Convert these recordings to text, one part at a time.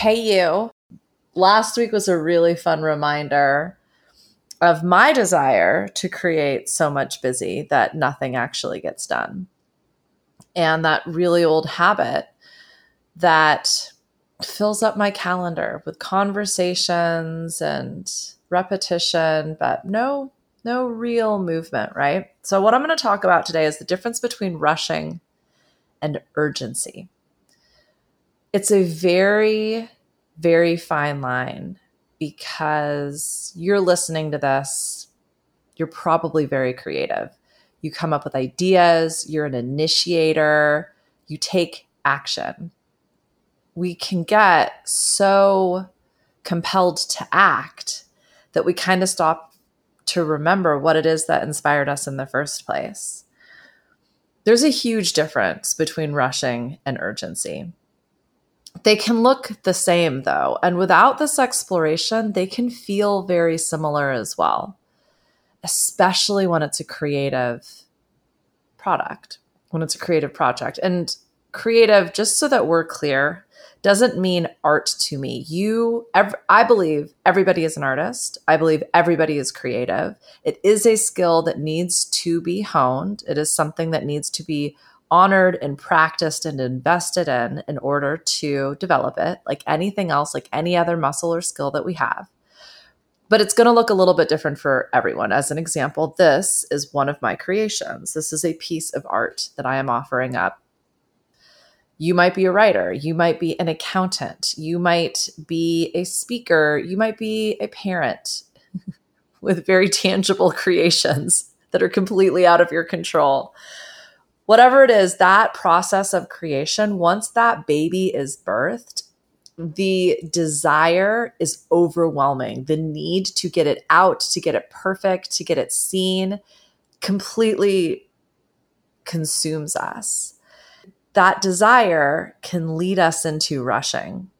Hey, you. Last week was a really fun reminder of my desire to create so much busy that nothing actually gets done. And that really old habit that fills up my calendar with conversations and repetition, but no no real movement, right? So what I'm going to talk about today is the difference between rushing and urgency. It's a very very fine line because you're listening to this, you're probably very creative. You come up with ideas, you're an initiator, you take action. We can get so compelled to act that we kind of stop to remember what it is that inspired us in the first place. There's a huge difference between rushing and urgency. They can look the same though, and without this exploration, they can feel very similar as well, especially when it's a creative product, when it's a creative project. And creative, just so that we're clear, doesn't mean art to me. You, ev- I believe everybody is an artist. I believe everybody is creative. It is a skill that needs to be honed. It is something that needs to be honored and practiced and invested in in order to develop it, like anything else, like any other muscle or skill that we have. But it's going to look a little bit different for everyone. As an example, this is one of my creations. This is a piece of art that I am offering up. You might be a writer, you might be an accountant, you might be a speaker, you might be a parent with very tangible creations that are completely out of your control whatever it is, that process of creation, once that baby is birthed, the desire is overwhelming. The need to get it out, to get it perfect, to get it seen completely consumes us. That desire can lead us into rushing.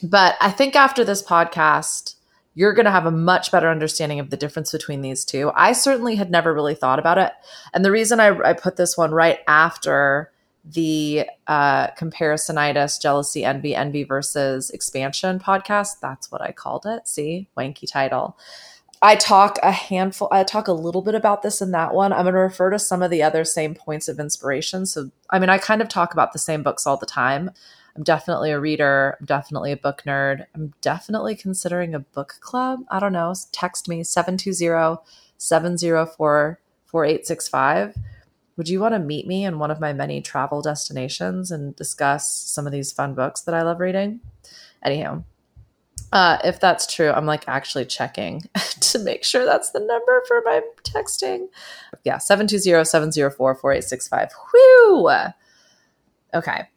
But I think after this podcast, you're going to have a much better understanding of the difference between these two. I certainly had never really thought about it. And the reason I, I put this one right after the uh, comparisonitis, jealousy, envy, envy versus expansion podcast, that's what I called it. See, wanky title. I talk a handful, I talk a little bit about this in that one. I'm going to refer to some of the other same points of inspiration. So, I mean, I kind of talk about the same books all the time. I'm definitely a reader. I'm definitely a book nerd. I'm definitely considering a book club. I don't know. Text me 720 704 4865. Would you want to meet me in one of my many travel destinations and discuss some of these fun books that I love reading? Anyhow, uh, if that's true, I'm like actually checking to make sure that's the number for my texting. Yeah, 720 704 4865. Whew. Okay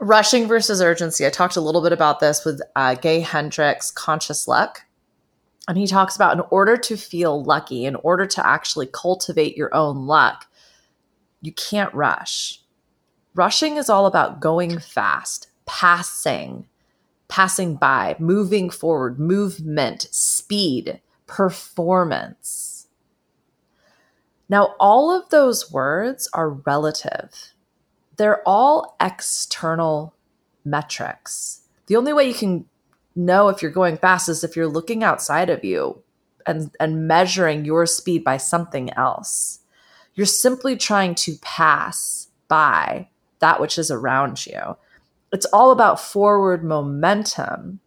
rushing versus urgency. I talked a little bit about this with uh, Gay Hendricks, Conscious Luck. And he talks about in order to feel lucky, in order to actually cultivate your own luck, you can't rush. Rushing is all about going fast, passing, passing by, moving forward, movement, speed, performance. Now, all of those words are relative they're all external metrics. The only way you can know if you're going fast is if you're looking outside of you and, and measuring your speed by something else. You're simply trying to pass by that which is around you. It's all about forward momentum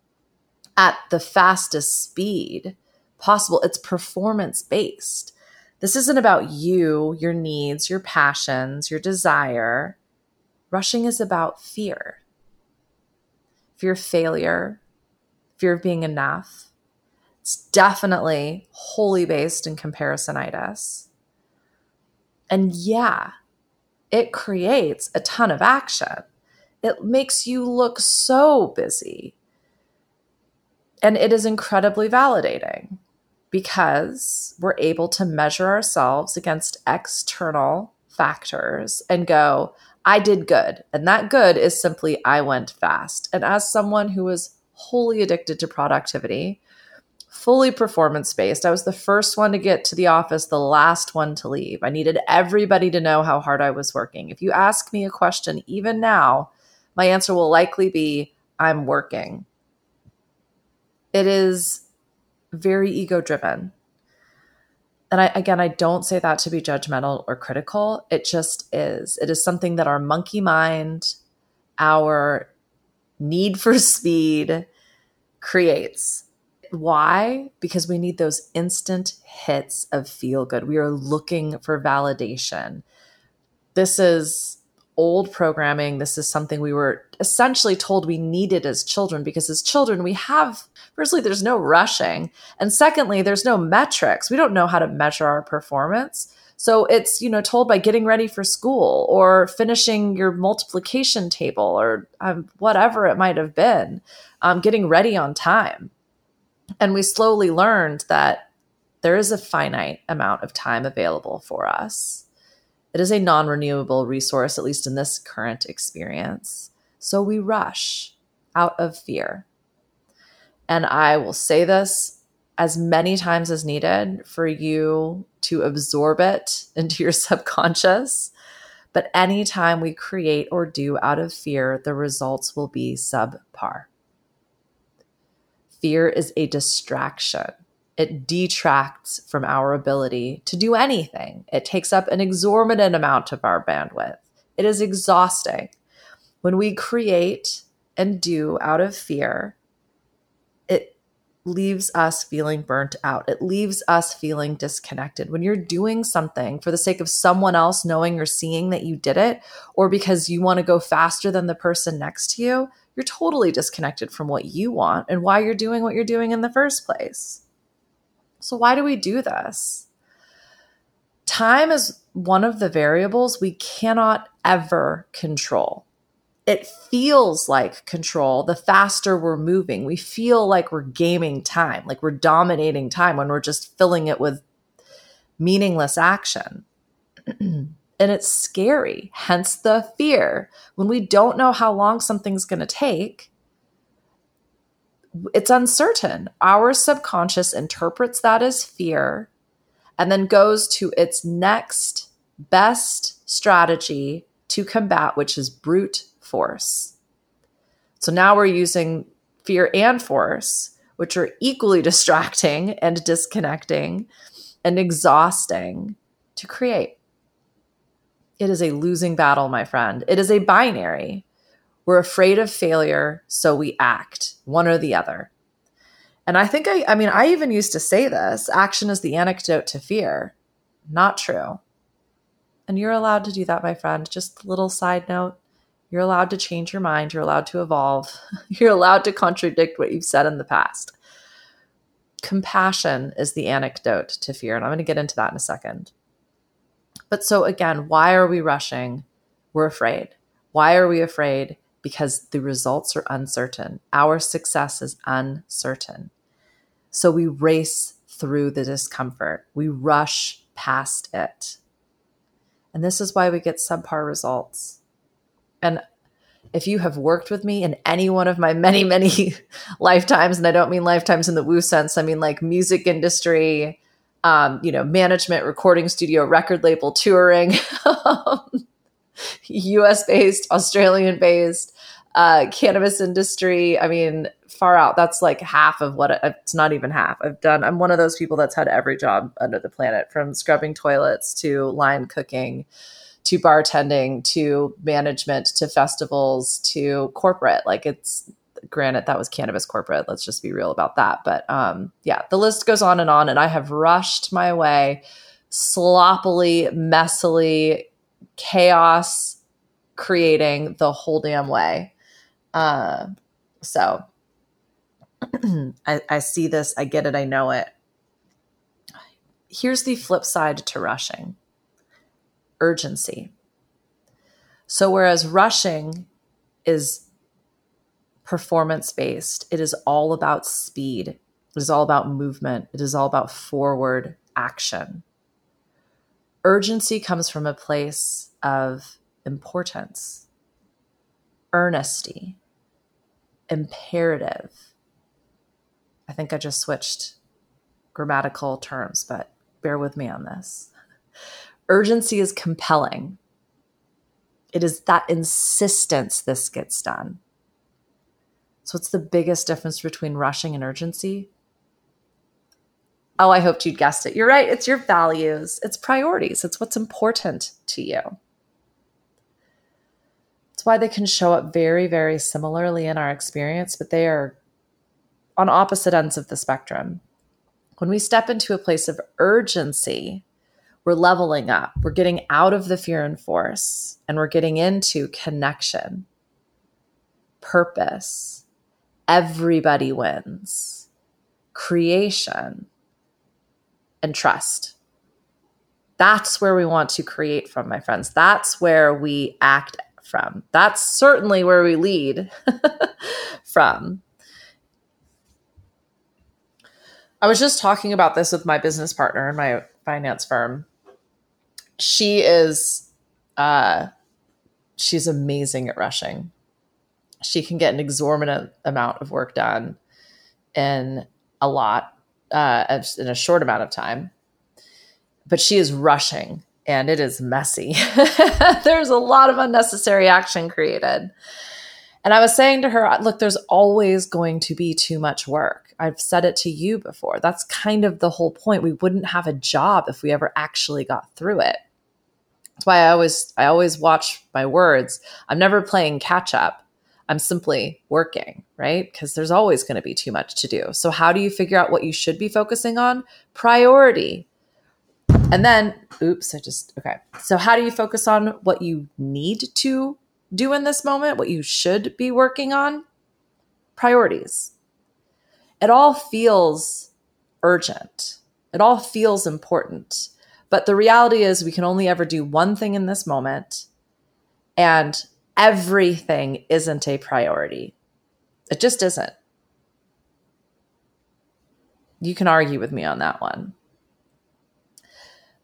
at the fastest speed possible. It's performance based. This isn't about you, your needs, your passions, your desire. Rushing is about fear fear of failure, fear of being enough. It's definitely wholly based in comparisonitis. And yeah, it creates a ton of action. It makes you look so busy. And it is incredibly validating because we're able to measure ourselves against external factors and go, I did good. And that good is simply I went fast. And as someone who was wholly addicted to productivity, fully performance based, I was the first one to get to the office, the last one to leave. I needed everybody to know how hard I was working. If you ask me a question, even now, my answer will likely be I'm working. It is very ego driven. And I, again, I don't say that to be judgmental or critical. It just is. It is something that our monkey mind, our need for speed creates. Why? Because we need those instant hits of feel good. We are looking for validation. This is old programming. This is something we were essentially told we needed as children because as children, we have, firstly, there's no rushing. And secondly, there's no metrics. We don't know how to measure our performance. So it's, you know, told by getting ready for school or finishing your multiplication table or um, whatever it might have been, um, getting ready on time. And we slowly learned that there is a finite amount of time available for us it is a non renewable resource, at least in this current experience. So we rush out of fear. And I will say this as many times as needed for you to absorb it into your subconscious. But anytime we create or do out of fear, the results will be subpar. Fear is a distraction it detracts from our ability to do anything. It takes up an exorbitant amount of our bandwidth. It is exhausting. When we create and do out of fear, leaves us feeling burnt out. It leaves us feeling disconnected. When you're doing something for the sake of someone else knowing or seeing that you did it, or because you want to go faster than the person next to you, you're totally disconnected from what you want and why you're doing what you're doing in the first place. So, why do we do this? Time is one of the variables we cannot ever control. It feels like control the faster we're moving. We feel like we're gaming time, like we're dominating time when we're just filling it with meaningless action. and it's scary, hence the fear. When we don't know how long something's going to take, it's uncertain. Our subconscious interprets that as fear and then goes to its next best strategy to combat, which is brute force. So now we're using fear and force, which are equally distracting and disconnecting and exhausting to create. It is a losing battle, my friend. It is a binary. We're afraid of failure, so we act one or the other. And I think I, I mean, I even used to say this action is the antidote to fear. Not true. And you're allowed to do that, my friend. Just a little side note. You're allowed to change your mind. You're allowed to evolve. You're allowed to contradict what you've said in the past. Compassion is the antidote to fear. And I'm going to get into that in a second. But so, again, why are we rushing? We're afraid. Why are we afraid? because the results are uncertain. Our success is uncertain. So we race through the discomfort, we rush past it. And this is why we get subpar results. And if you have worked with me in any one of my many, many lifetimes, and I don't mean lifetimes in the woo sense, I mean like music industry, um, you know, management, recording studio, record label, touring, US based, Australian based, uh, cannabis industry. I mean, far out. That's like half of what it's not even half. I've done. I'm one of those people that's had every job under the planet, from scrubbing toilets to line cooking, to bartending, to management, to festivals, to corporate. Like it's granted that was cannabis corporate. Let's just be real about that. But um, yeah, the list goes on and on. And I have rushed my way sloppily, messily, chaos creating the whole damn way uh, so I, I see this, I get it, I know it. Here's the flip side to rushing urgency. So, whereas rushing is performance based, it is all about speed, it is all about movement, it is all about forward action. Urgency comes from a place of importance, earnesty, imperative. I think I just switched grammatical terms, but bear with me on this. Urgency is compelling. It is that insistence this gets done. So, what's the biggest difference between rushing and urgency? Oh, I hoped you'd guessed it. You're right. It's your values, it's priorities, it's what's important to you. It's why they can show up very, very similarly in our experience, but they are on opposite ends of the spectrum. When we step into a place of urgency, we're leveling up. We're getting out of the fear and force, and we're getting into connection, purpose. Everybody wins, creation, and trust. That's where we want to create from, my friends. That's where we act from. That's certainly where we lead from. I was just talking about this with my business partner in my finance firm. She is uh she's amazing at rushing. She can get an exorbitant amount of work done in a lot uh in a short amount of time. But she is rushing and it is messy. There's a lot of unnecessary action created. And I was saying to her, look, there's always going to be too much work. I've said it to you before. That's kind of the whole point. We wouldn't have a job if we ever actually got through it. That's why I always I always watch my words. I'm never playing catch up. I'm simply working, right? Because there's always going to be too much to do. So how do you figure out what you should be focusing on? Priority. And then, oops, I just okay. So how do you focus on what you need to do in this moment, what you should be working on, priorities. It all feels urgent. It all feels important. But the reality is, we can only ever do one thing in this moment, and everything isn't a priority. It just isn't. You can argue with me on that one.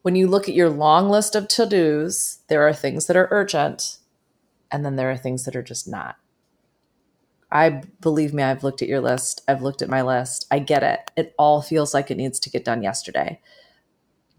When you look at your long list of to dos, there are things that are urgent and then there are things that are just not. I believe me, I've looked at your list. I've looked at my list. I get it. It all feels like it needs to get done yesterday.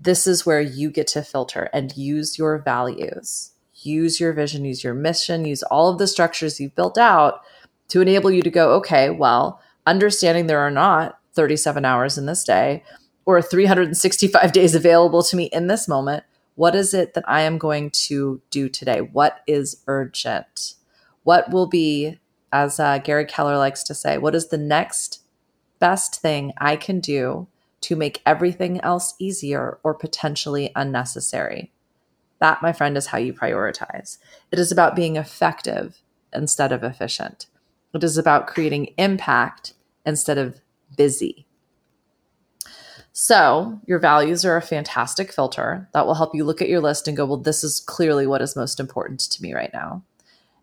This is where you get to filter and use your values, use your vision, use your mission, use all of the structures you've built out to enable you to go, okay, well, understanding there are not 37 hours in this day or 365 days available to me in this moment, what is it that I am going to do today? What is urgent? What will be, as uh, Gary Keller likes to say, what is the next best thing I can do to make everything else easier or potentially unnecessary? That, my friend, is how you prioritize. It is about being effective instead of efficient. It is about creating impact instead of busy. So, your values are a fantastic filter that will help you look at your list and go, well, this is clearly what is most important to me right now.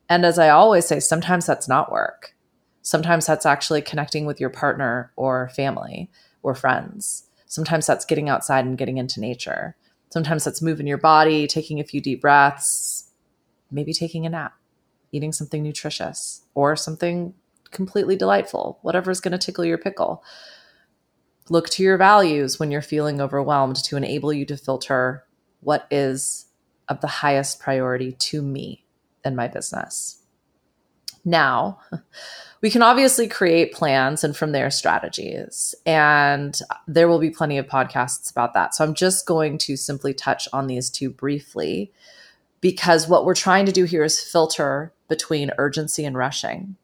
And as I always say, sometimes that's not work. Sometimes that's actually connecting with your partner or family or friends. Sometimes that's getting outside and getting into nature. Sometimes that's moving your body, taking a few deep breaths, maybe taking a nap, eating something nutritious or something completely delightful, whatever is going to tickle your pickle. Look to your values when you're feeling overwhelmed to enable you to filter what is of the highest priority to me and my business. Now, we can obviously create plans and from there strategies. And there will be plenty of podcasts about that. So I'm just going to simply touch on these two briefly because what we're trying to do here is filter between urgency and rushing.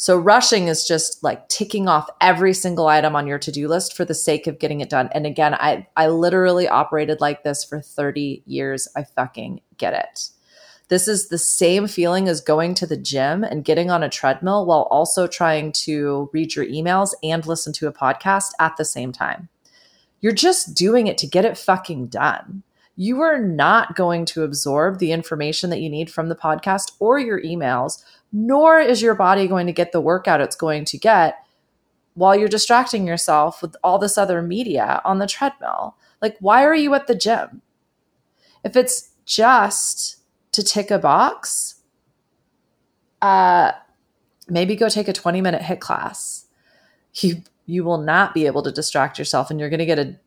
So rushing is just like ticking off every single item on your to-do list for the sake of getting it done. And again, I I literally operated like this for 30 years. I fucking get it. This is the same feeling as going to the gym and getting on a treadmill while also trying to read your emails and listen to a podcast at the same time. You're just doing it to get it fucking done you are not going to absorb the information that you need from the podcast or your emails, nor is your body going to get the workout it's going to get while you're distracting yourself with all this other media on the treadmill. Like, why are you at the gym? If it's just to tick a box, uh, maybe go take a 20 minute HIIT class. You you will not be able to distract yourself and you're going to get a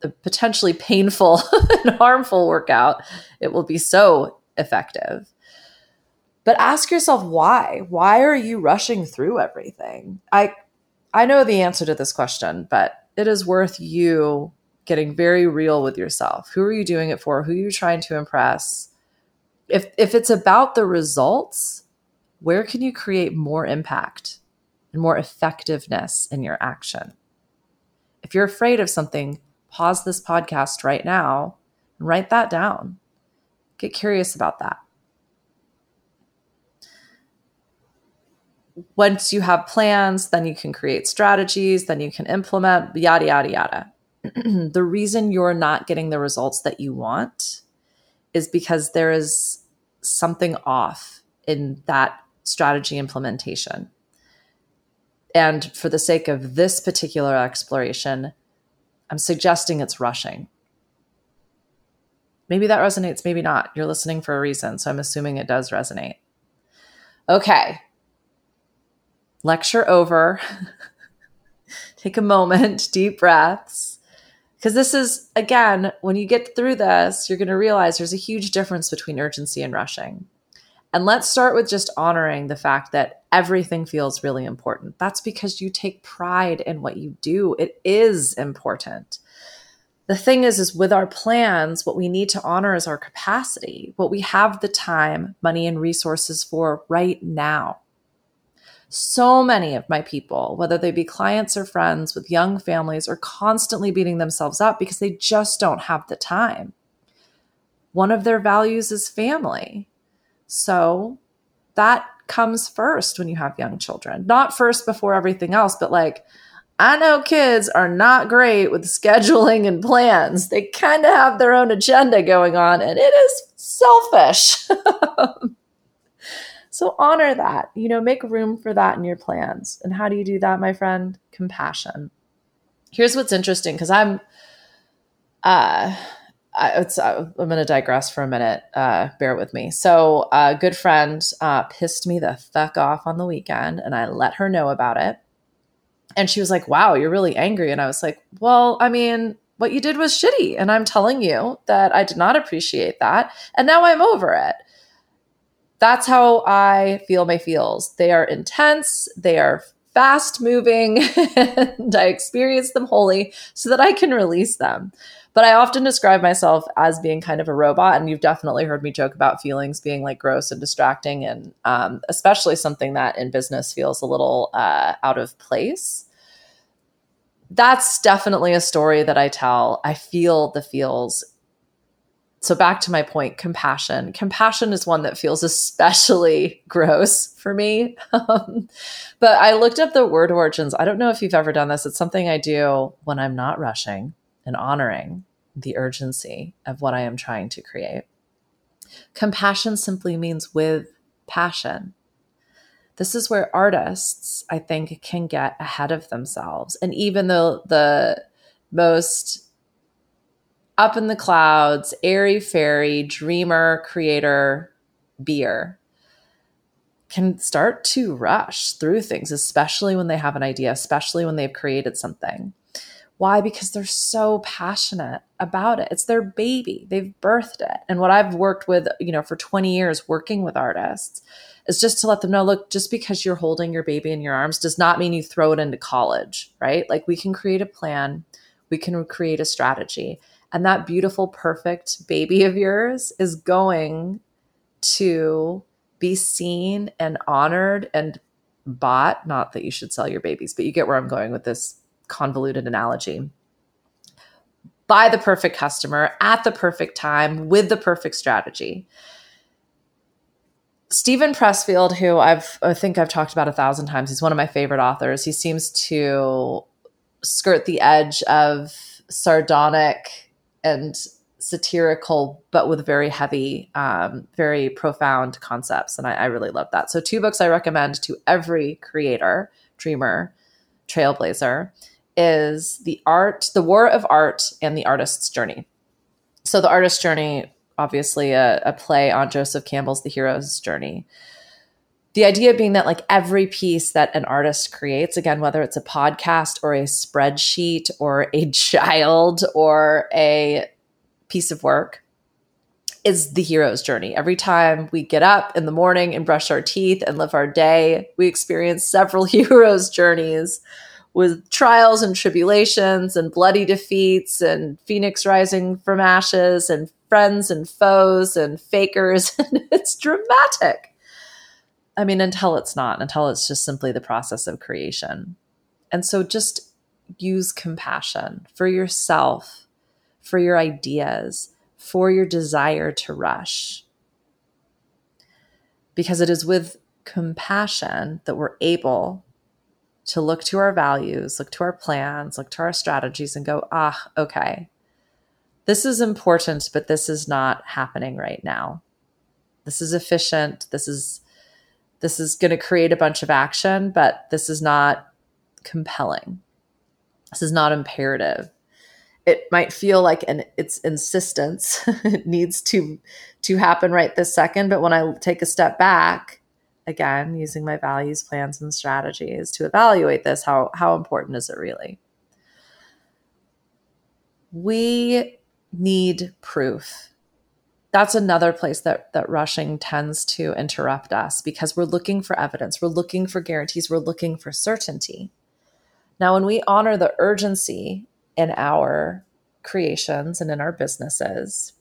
the potentially painful and harmful workout, it will be so effective. But ask yourself why? Why are you rushing through everything? I I know the answer to this question, but it is worth you getting very real with yourself. Who are you doing it for? Who are you trying to impress? If if it's about the results, where can you create more impact and more effectiveness in your action? If you're afraid of something, pause this podcast right now and write that down. Get curious about that. Once you have plans, then you can create strategies, then you can implement, yada, yada, yada. the reason you're not getting the results that you want is because there is something off in that strategy implementation. And for the sake of this particular exploration, I'm suggesting it's rushing. Maybe that resonates, maybe not. You're listening for a reason, so I'm assuming it does resonate. Okay. Lecture over. Take a moment, deep breaths. Because this is, again, when you get through this, you're going to realize there's a huge difference between urgency and rushing. And let's start with just honoring the fact that everything feels really important. That's because you take pride in what you do. It is important. The thing is is with our plans, what we need to honor is our capacity, what we have the time, money and resources for right now. So many of my people, whether they be clients or friends with young families, are constantly beating themselves up because they just don't have the time. One of their values is family. So that comes first when you have young children. Not first before everything else, but like, I know kids are not great with scheduling and plans. They kind of have their own agenda going on, and it is selfish. So honor that, you know, make room for that in your plans. And how do you do that, my friend? Compassion. Here's what's interesting because I'm, uh, I, it's, uh, I'm going to digress for a minute. Uh, bear with me. So, a good friend uh, pissed me the fuck off on the weekend, and I let her know about it. And she was like, "Wow, you're really angry." And I was like, "Well, I mean, what you did was shitty, and I'm telling you that I did not appreciate that, and now I'm over it." That's how I feel my feels. They are intense, they are fast moving, and I experience them wholly so that I can release them. But I often describe myself as being kind of a robot, and you've definitely heard me joke about feelings being like gross and distracting, and um, especially something that in business feels a little uh, out of place. That's definitely a story that I tell. I feel the feels so back to my point compassion. Compassion is one that feels especially gross for me. Um, but i looked up the word origins. I don't know if you've ever done this. It's something i do when i'm not rushing and honoring the urgency of what i am trying to create. Compassion simply means with passion. This is where artists i think can get ahead of themselves. And even though the most up in the clouds, airy fairy, dreamer, creator, beer can start to rush through things, especially when they have an idea, especially when they've created something. Why? Because they're so passionate about it. It's their baby. They've birthed it. And what I've worked with, you know, for 20 years working with artists is just to let them know look, just because you're holding your baby in your arms does not mean you throw it into college, right? Like we can create a plan, we can create a strategy. And that beautiful, perfect baby of yours is going to be seen and honored and bought. Not that you should sell your babies, but you get where I'm going with this convoluted analogy. By the perfect customer at the perfect time with the perfect strategy. Steven Pressfield, who I've I think I've talked about a thousand times, he's one of my favorite authors. He seems to skirt the edge of sardonic and satirical, but with very heavy, um, very profound concepts. And I, I really love that. So, two books I recommend to every creator, dreamer, trailblazer is The Art, The War of Art, and The Artist's Journey. So, The Artist's Journey, obviously, a, a play on Joseph Campbell's The Hero's Journey the idea being that like every piece that an artist creates again whether it's a podcast or a spreadsheet or a child or a piece of work is the hero's journey. Every time we get up in the morning and brush our teeth and live our day, we experience several hero's journeys with trials and tribulations and bloody defeats and phoenix rising from ashes and friends and foes and fakers. And it's dramatic. I mean, until it's not, until it's just simply the process of creation. And so just use compassion for yourself, for your ideas, for your desire to rush. Because it is with compassion that we're able to look to our values, look to our plans, look to our strategies, and go, ah, okay, this is important, but this is not happening right now. This is efficient. This is this is going to create a bunch of action, but this is not compelling. This is not imperative. It might feel like an its insistence it needs to to happen right this second, but when I take a step back, again, using my values, plans, and strategies to evaluate this, how how important is it really? We need proof. That's another place that that rushing tends to interrupt us because we're looking for evidence, we're looking for guarantees, we're looking for certainty. Now, when we honor the urgency in our creations and in our businesses,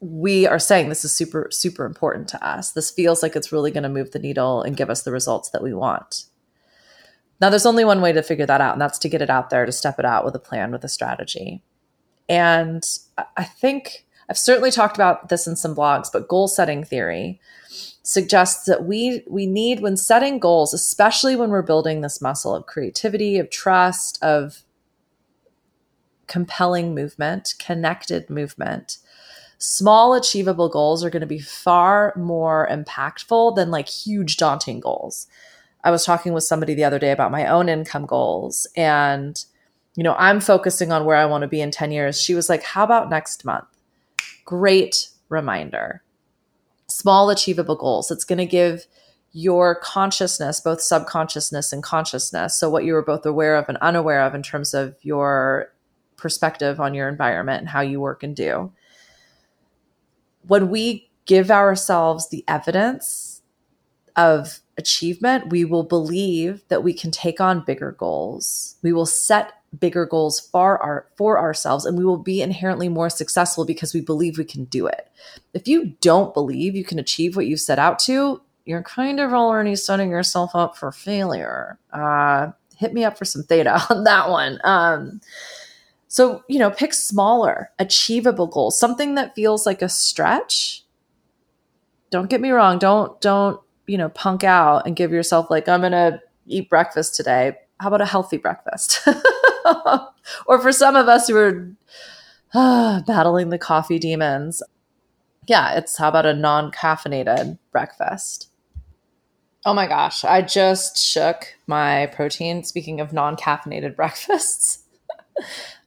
we are saying this is super, super important to us. This feels like it's really going to move the needle and give us the results that we want. Now, there's only one way to figure that out, and that's to get it out there, to step it out with a plan, with a strategy. And I think I've certainly talked about this in some blogs, but goal setting theory suggests that we we need when setting goals, especially when we're building this muscle of creativity, of trust, of compelling movement, connected movement. Small achievable goals are going to be far more impactful than like huge daunting goals. I was talking with somebody the other day about my own income goals and you know, I'm focusing on where I want to be in 10 years. She was like, How about next month? Great reminder. Small, achievable goals. It's going to give your consciousness, both subconsciousness and consciousness. So, what you were both aware of and unaware of in terms of your perspective on your environment and how you work and do. When we give ourselves the evidence of achievement, we will believe that we can take on bigger goals. We will set bigger goals for our for ourselves and we will be inherently more successful because we believe we can do it. If you don't believe you can achieve what you've set out to, you're kind of already setting yourself up for failure. Uh, hit me up for some theta on that one. Um, so, you know, pick smaller, achievable goals, something that feels like a stretch. Don't get me wrong, don't don't, you know, punk out and give yourself like I'm going to eat breakfast today. How about a healthy breakfast? or for some of us who are uh, battling the coffee demons, yeah, it's how about a non caffeinated breakfast? Oh my gosh, I just shook my protein. Speaking of non caffeinated breakfasts,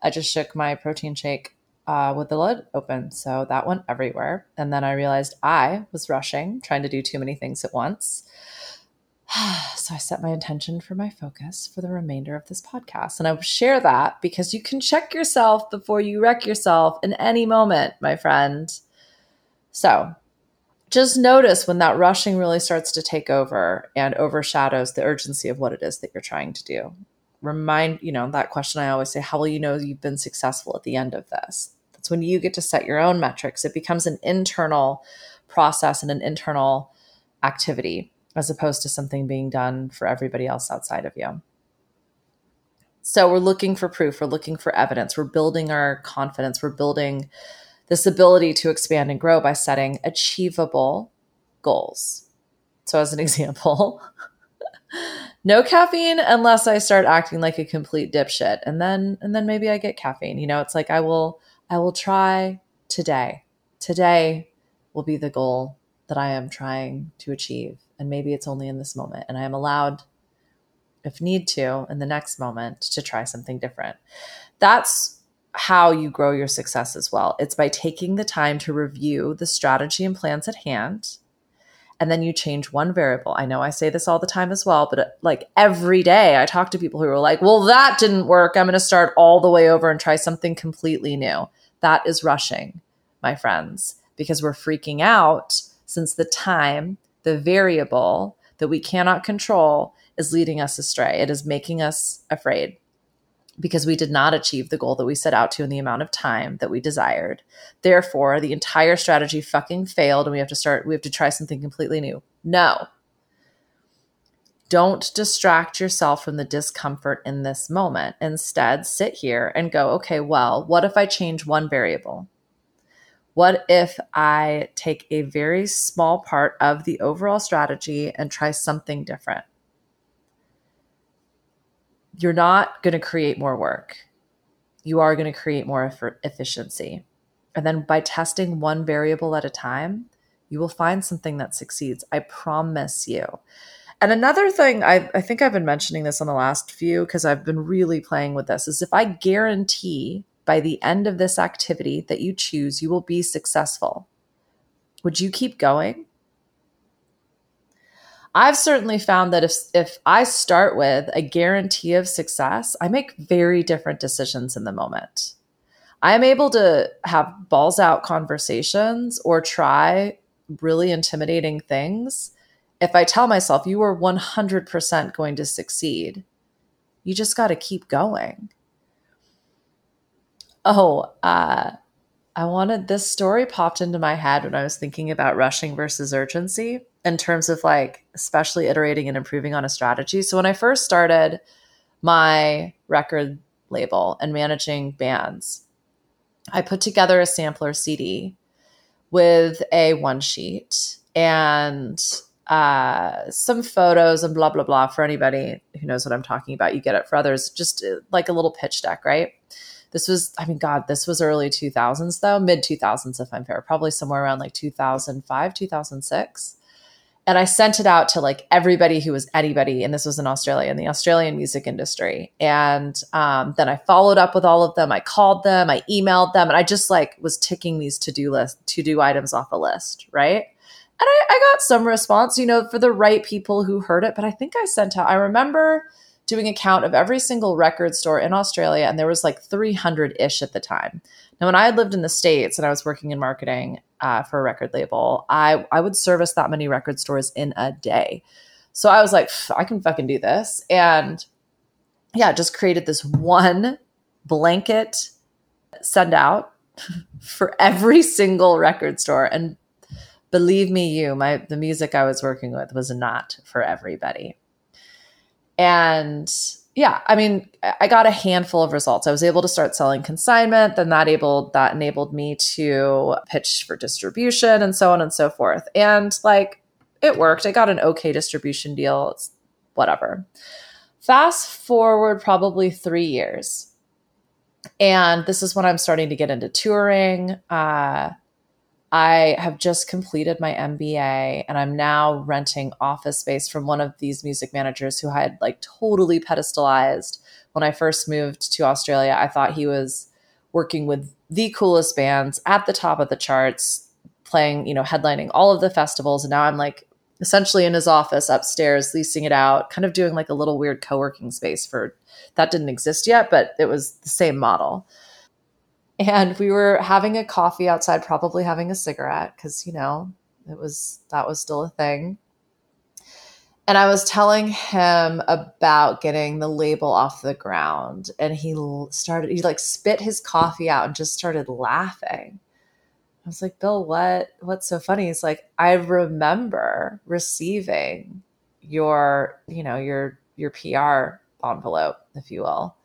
I just shook my protein shake uh, with the lid open. So that went everywhere. And then I realized I was rushing, trying to do too many things at once. so I set my intention for my focus for the remainder of this podcast. And I will share that because you can check yourself before you wreck yourself in any moment, my friend. So just notice when that rushing really starts to take over and overshadows the urgency of what it is that you're trying to do. Remind, you know, that question I always say, how will you know you've been successful at the end of this? That's when you get to set your own metrics. It becomes an internal process and an internal activity as opposed to something being done for everybody else outside of you. So we're looking for proof, we're looking for evidence, we're building our confidence, we're building this ability to expand and grow by setting achievable goals. So, as an example, no caffeine unless I start acting like a complete dipshit, and then and then maybe I get caffeine. You know, it's like I will I will try today. Today will be the goal that I am trying to achieve and maybe it's only in this moment. And i am allowed if need to in the next moment to try something different. That's how you grow your success as well. It's by taking the time to review the strategy and plans at hand and then you change one variable. I know i say this all the time as well but uh, like every day i talk to people who are like well that didn't work. I'm going to start all the way over and try something completely new. That is rushing my friends, because we're freaking out since the time, the variable that we cannot control is leading us astray. It is making us afraid because we did not achieve the goal that we set out to in the amount of time that we desired. Therefore, the entire strategy fucking failed and we have to start, we have to try something completely new. No. Don't distract yourself from the discomfort in this moment. Instead, sit here and go, okay, well, what if I change one variable? What if I take a very small part of the overall strategy and try something different? You're not going to create more work. You are going to create more efficiency. And then by testing one variable at a time, you will find something that succeeds. I promise you. And another thing, I, I think I've been mentioning this on the last few because I've been really playing with this, is if I guarantee by the end of this activity that you choose, you will be successful. Would you keep going? I've certainly found that if if I start with a guarantee of success, I make very different decisions in the moment. I am able to have balls out conversations or try really intimidating things. If I tell myself you are 100% going to succeed, you just got to keep going. Oh, uh, I wanted this story popped into my head when I was thinking about rushing versus urgency in terms of like, especially iterating and improving on a strategy. So, when I first started my record label and managing bands, I put together a sampler CD with a one sheet and uh, some photos and blah, blah, blah. For anybody who knows what I'm talking about, you get it. For others, just uh, like a little pitch deck, right? This was, I mean, God, this was early 2000s though, mid 2000s, if I'm fair, probably somewhere around like 2005, 2006. And I sent it out to like everybody who was anybody, and this was in Australia, in the Australian music industry. And um, then I followed up with all of them. I called them, I emailed them, and I just like was ticking these to do list, to do items off a list, right? And I, I got some response, you know, for the right people who heard it. But I think I sent out, I remember doing a count of every single record store in Australia, and there was like 300 ish at the time. Now, when I had lived in the States and I was working in marketing uh, for a record label, I, I would service that many record stores in a day. So I was like, I can fucking do this. And yeah, just created this one blanket send out for every single record store. And believe me, you, my the music I was working with was not for everybody. And yeah, I mean, I got a handful of results. I was able to start selling consignment, then that able that enabled me to pitch for distribution and so on and so forth. And like it worked. I got an okay distribution deal. It's whatever. Fast forward probably 3 years. And this is when I'm starting to get into touring. Uh I have just completed my MBA and I'm now renting office space from one of these music managers who I had like totally pedestalized when I first moved to Australia. I thought he was working with the coolest bands at the top of the charts, playing, you know, headlining all of the festivals. And now I'm like essentially in his office upstairs, leasing it out, kind of doing like a little weird co working space for that didn't exist yet, but it was the same model and we were having a coffee outside, probably having a cigarette because, you know, it was that was still a thing. And I was telling him about getting the label off the ground, and he started, he like spit his coffee out and just started laughing. I was like, Bill, what what's so funny? He's like, I remember receiving your, you know, your your PR envelope, if you will.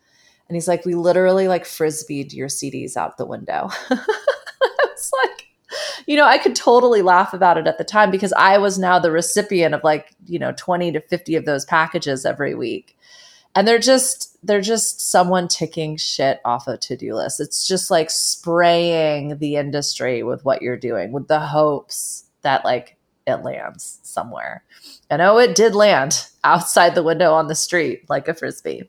And he's like, we literally like frisbeed your CDs out the window. it's like, you know, I could totally laugh about it at the time because I was now the recipient of like, you know, 20 to 50 of those packages every week. And they're just, they're just someone ticking shit off a to do list. It's just like spraying the industry with what you're doing with the hopes that like it lands somewhere. And oh, it did land outside the window on the street like a frisbee.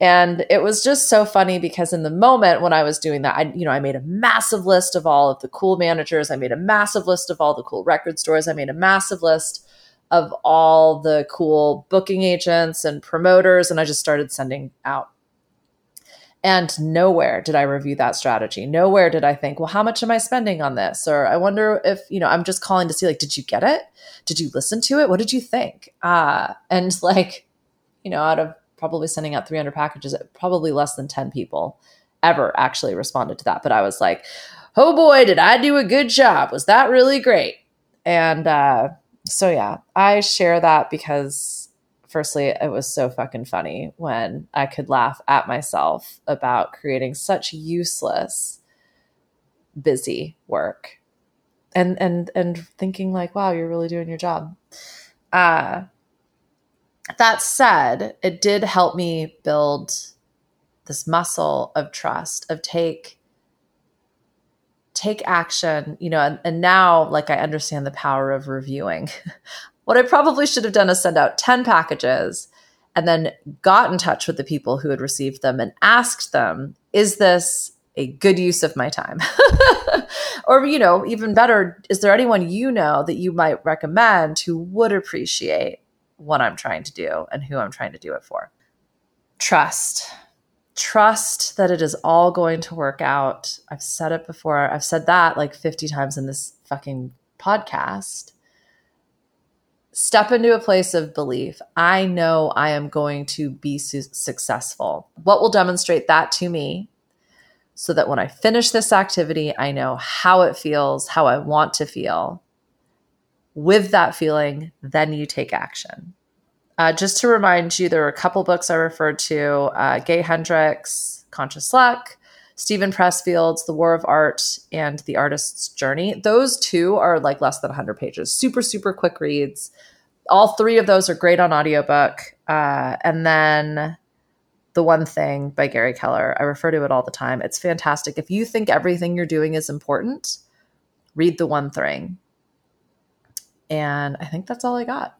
And it was just so funny because in the moment when I was doing that, I, you know, I made a massive list of all of the cool managers. I made a massive list of all the cool record stores. I made a massive list of all the cool booking agents and promoters. And I just started sending out. And nowhere did I review that strategy. Nowhere did I think, well, how much am I spending on this? Or I wonder if, you know, I'm just calling to see, like, did you get it? Did you listen to it? What did you think? Uh, and like, you know, out of probably sending out 300 packages, probably less than 10 people ever actually responded to that. But I was like, oh boy, did I do a good job? Was that really great? And uh, so, yeah, I share that because, firstly, it was so fucking funny when I could laugh at myself about creating such useless, busy work. And, and and thinking like wow you're really doing your job uh that said it did help me build this muscle of trust of take take action you know and, and now like i understand the power of reviewing. What i probably should have done is send out 10 packages and then got in touch with the people who had received them and asked them is this a good use of my time? Or you know even better is there anyone you know that you might recommend who would appreciate what i'm trying to do and who i'm trying to do it for trust trust that it is all going to work out. I've said it before. I've said that like 50 times in this fucking podcast. Step into a place of belief. I know I am going to be su- successful. What will demonstrate that to me so that when I finish this activity, I know how it feels, how I want to feel. With that feeling, then you take action. Uh, just to remind you, there are a couple books I referred to uh, Gay Hendricks, Conscious Luck, Steven Pressfield's The War of Art, and The Artist's Journey. Those two are like less than 100 pages, super, super quick reads. All three of those are great on audiobook. Uh, and then The One Thing by Gary Keller. I refer to it all the time. It's fantastic. If you think everything you're doing is important, read The One Thing. And I think that's all I got.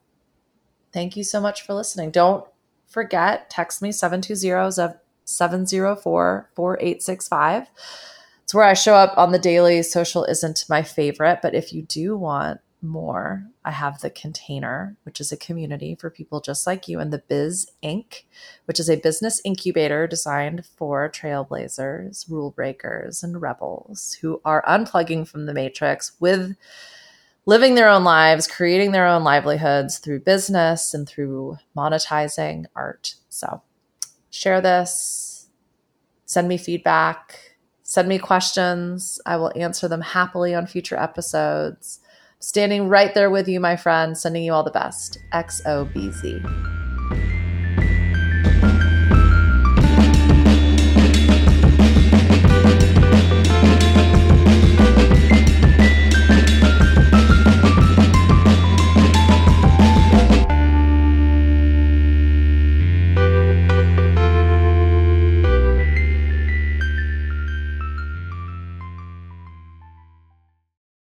Thank you so much for listening. Don't forget, text me 720 704 4865. It's where I show up on the daily. Social isn't my favorite, but if you do want more, I have the container, which is a community for people just like you, and the Biz Inc., which is a business incubator designed for trailblazers, rule breakers, and rebels who are unplugging from the matrix with living their own lives, creating their own livelihoods through business and through monetizing art. So, share this, send me feedback, send me questions. I will answer them happily on future episodes. Standing right there with you, my friend, sending you all the best. XOBZ.